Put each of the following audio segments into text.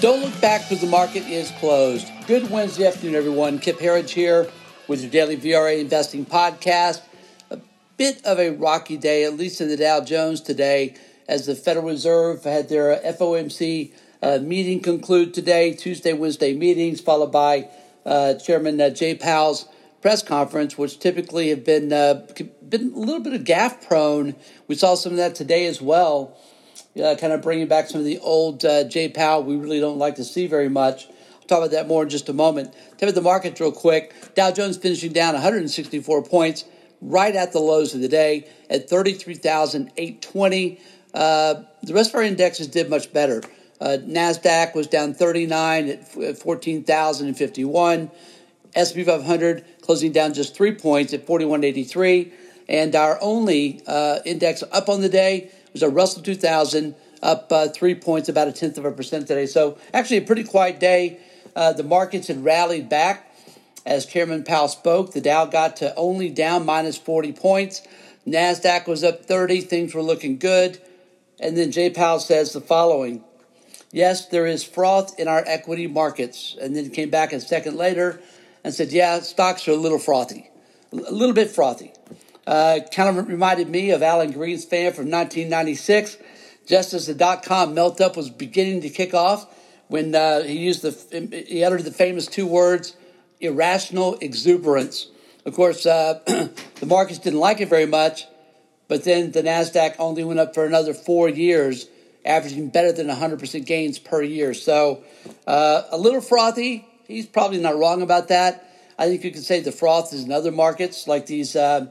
Don't look back because the market is closed. Good Wednesday afternoon, everyone. Kip Herriage here with your daily VRA investing podcast. A bit of a rocky day, at least in the Dow Jones today, as the Federal Reserve had their FOMC uh, meeting conclude today, Tuesday, Wednesday meetings, followed by uh, Chairman uh, Jay Powell's press conference, which typically have been uh, been a little bit of gaff prone. We saw some of that today as well uh, kind of bringing back some of the old uh, Jay Powell we really don't like to see very much. I'll talk about that more in just a moment. Tell me the markets real quick. Dow Jones finishing down 164 points, right at the lows of the day at 33,820. Uh, the rest of our indexes did much better. Uh, Nasdaq was down 39 at 14,051. S&P 500 closing down just three points at 4183. And our only uh, index up on the day was a Russell 2000 up uh, three points, about a tenth of a percent today. So actually a pretty quiet day. Uh, the markets had rallied back as Chairman Powell spoke. The Dow got to only down minus 40 points. NASDAQ was up 30. Things were looking good. And then Jay Powell says the following Yes, there is froth in our equity markets. And then came back a second later and said, Yeah, stocks are a little frothy, a little bit frothy. Uh, kind of reminded me of Alan Greenspan from 1996, just as the dot com melt up was beginning to kick off when uh, he used the he uttered the famous two words irrational exuberance. Of course, uh, the markets didn't like it very much, but then the Nasdaq only went up for another four years, averaging better than 100% gains per year. So uh, a little frothy. He's probably not wrong about that. I think you could say the froth is in other markets like these uh,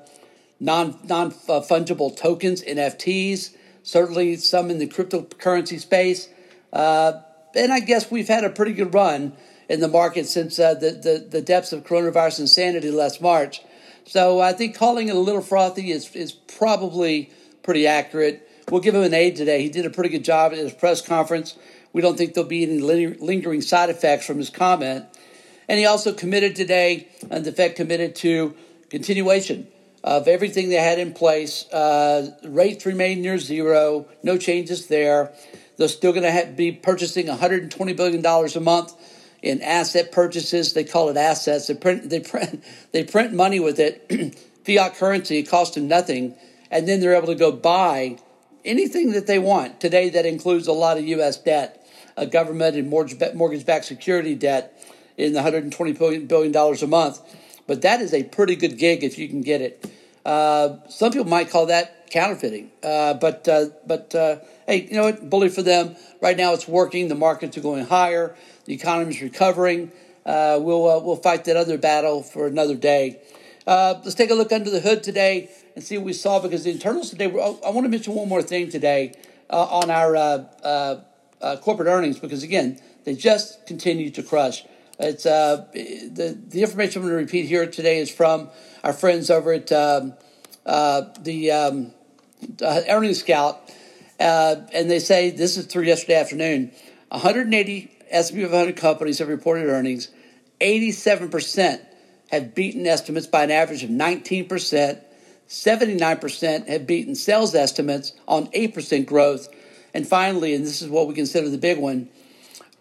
non non fungible tokens, NFTs, certainly some in the cryptocurrency space. Uh, and I guess we've had a pretty good run in the market since uh, the, the, the depths of coronavirus insanity last March. So I think calling it a little frothy is, is probably pretty accurate. We'll give him an A today. He did a pretty good job at his press conference. We don't think there'll be any lingering side effects from his comment. And he also committed today, and the Fed committed to continuation of everything they had in place. Uh, rates remain near zero, no changes there. They're still going to be purchasing $120 billion a month in asset purchases. They call it assets. They print, they print, they print money with it, fiat currency. It costs them nothing. And then they're able to go buy anything that they want. Today, that includes a lot of U.S. debt, government and mortgage backed security debt in the $120 billion a month. But that is a pretty good gig if you can get it. Uh, some people might call that counterfeiting. Uh, but uh, but uh, hey, you know what? Bully for them. Right now, it's working. The markets are going higher. The economy is recovering. Uh, we'll uh, we'll fight that other battle for another day. let's take a look under the hood today and see what we saw because the internals today. Were, I want to mention one more thing today on our corporate earnings because again, they just continue to crush. It's uh, the the information I'm going to repeat here today is from our friends over at um, uh, the um, uh, Earnings Scout, and they say this is through yesterday afternoon. 180 S&P 500 companies have reported earnings. 87 percent have beaten estimates by an average of 19 percent. 79% have beaten sales estimates on 8% growth. And finally, and this is what we consider the big one,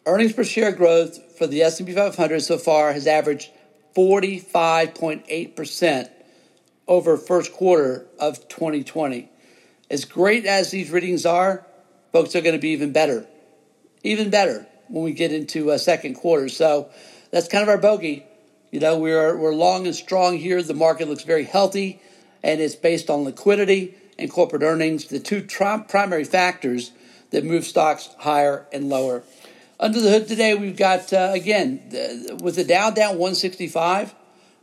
earnings per share growth for the S&P 500 so far has averaged 45.8% over first quarter of 2020. As great as these readings are, folks are going to be even better. Even better when we get into a second quarter. So that's kind of our bogey. You know, we're we're long and strong here. The market looks very healthy and it's based on liquidity and corporate earnings, the two primary factors that move stocks higher and lower. Under the hood today, we've got uh, again with the Dow down 165.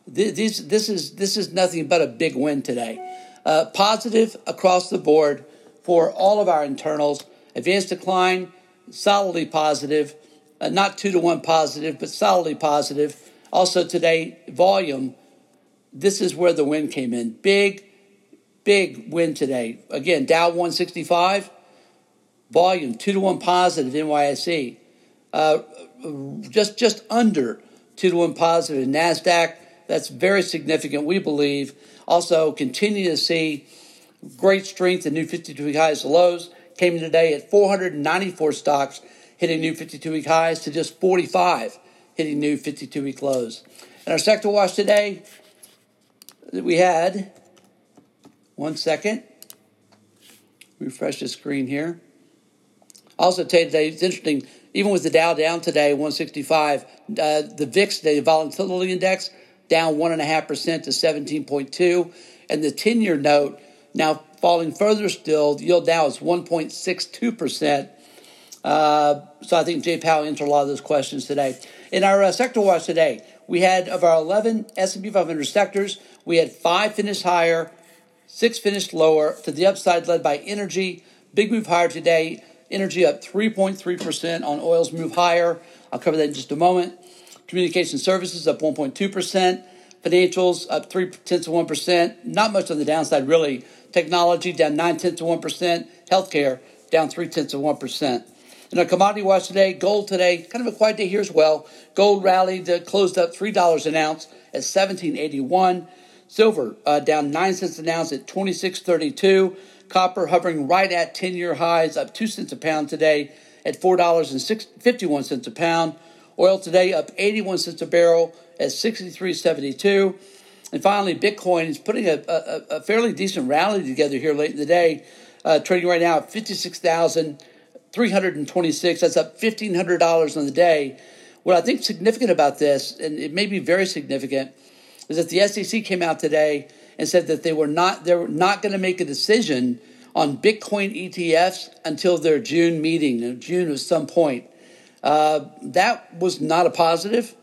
This this is this is nothing but a big win today. Uh, positive across the board for all of our internals. Advanced decline solidly positive, uh, not two to one positive, but solidly positive. Also today, volume. This is where the win came in. Big, big win today. Again, Dow 165, volume two to one positive NYSE uh, just just under two to one positive in Nasdaq. That's very significant, we believe. Also, continue to see great strength in new 52-week highs and lows. Came in today at 494 stocks hitting new 52 week highs to just 45 hitting new 52 week lows. And our sector watch today, that we had, one second, refresh the screen here. Also, today, it's interesting, even with the Dow down today, 165, uh, the VIX, the volatility index, down 1.5% to 17.2. And the 10 year note now falling further still. The yield now is 1.62%. Uh, so I think Jay Powell answered a lot of those questions today. In our uh, sector watch today, we had of our 11 S&P 500 sectors, we had five finished higher, six finished lower. To the upside, led by energy, big move higher today. Energy up 3.3% on oil's move higher. I'll cover that in just a moment. Communication services up 1.2%. Financials up 3 tenths of 1%. Not much on the downside, really. Technology down 9 tenths of 1%. Healthcare down 3 tenths of 1%. In our commodity watch today, gold today, kind of a quiet day here as well. Gold rallied, uh, closed up $3 an ounce at 1781. Silver uh, down 9 cents an ounce at 2632. Copper hovering right at 10 year highs, up 2 cents a pound today at $4.51 a pound. Oil today up 81 cents a barrel at 63.72. And finally, Bitcoin is putting a, a, a, fairly decent rally together here late in the day, uh, trading right now at 56,326. That's up $1,500 on the day. What I think significant about this, and it may be very significant, is that the SEC came out today and said that they were not they were not going to make a decision on Bitcoin ETFs until their June meeting, June at some point. Uh, that was not a positive.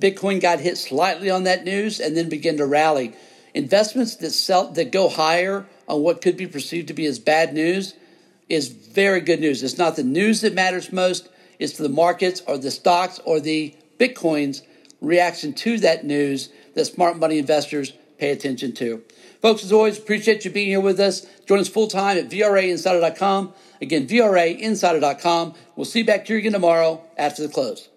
Bitcoin got hit slightly on that news and then began to rally. Investments that sell that go higher on what could be perceived to be as bad news is very good news. It's not the news that matters most, it's the markets or the stocks or the Bitcoin's reaction to that news that smart money investors pay attention to. Folks, as always, appreciate you being here with us. Join us full time at VRAinsider.com. Again, VRAinsider.com. We'll see you back here again tomorrow after the close.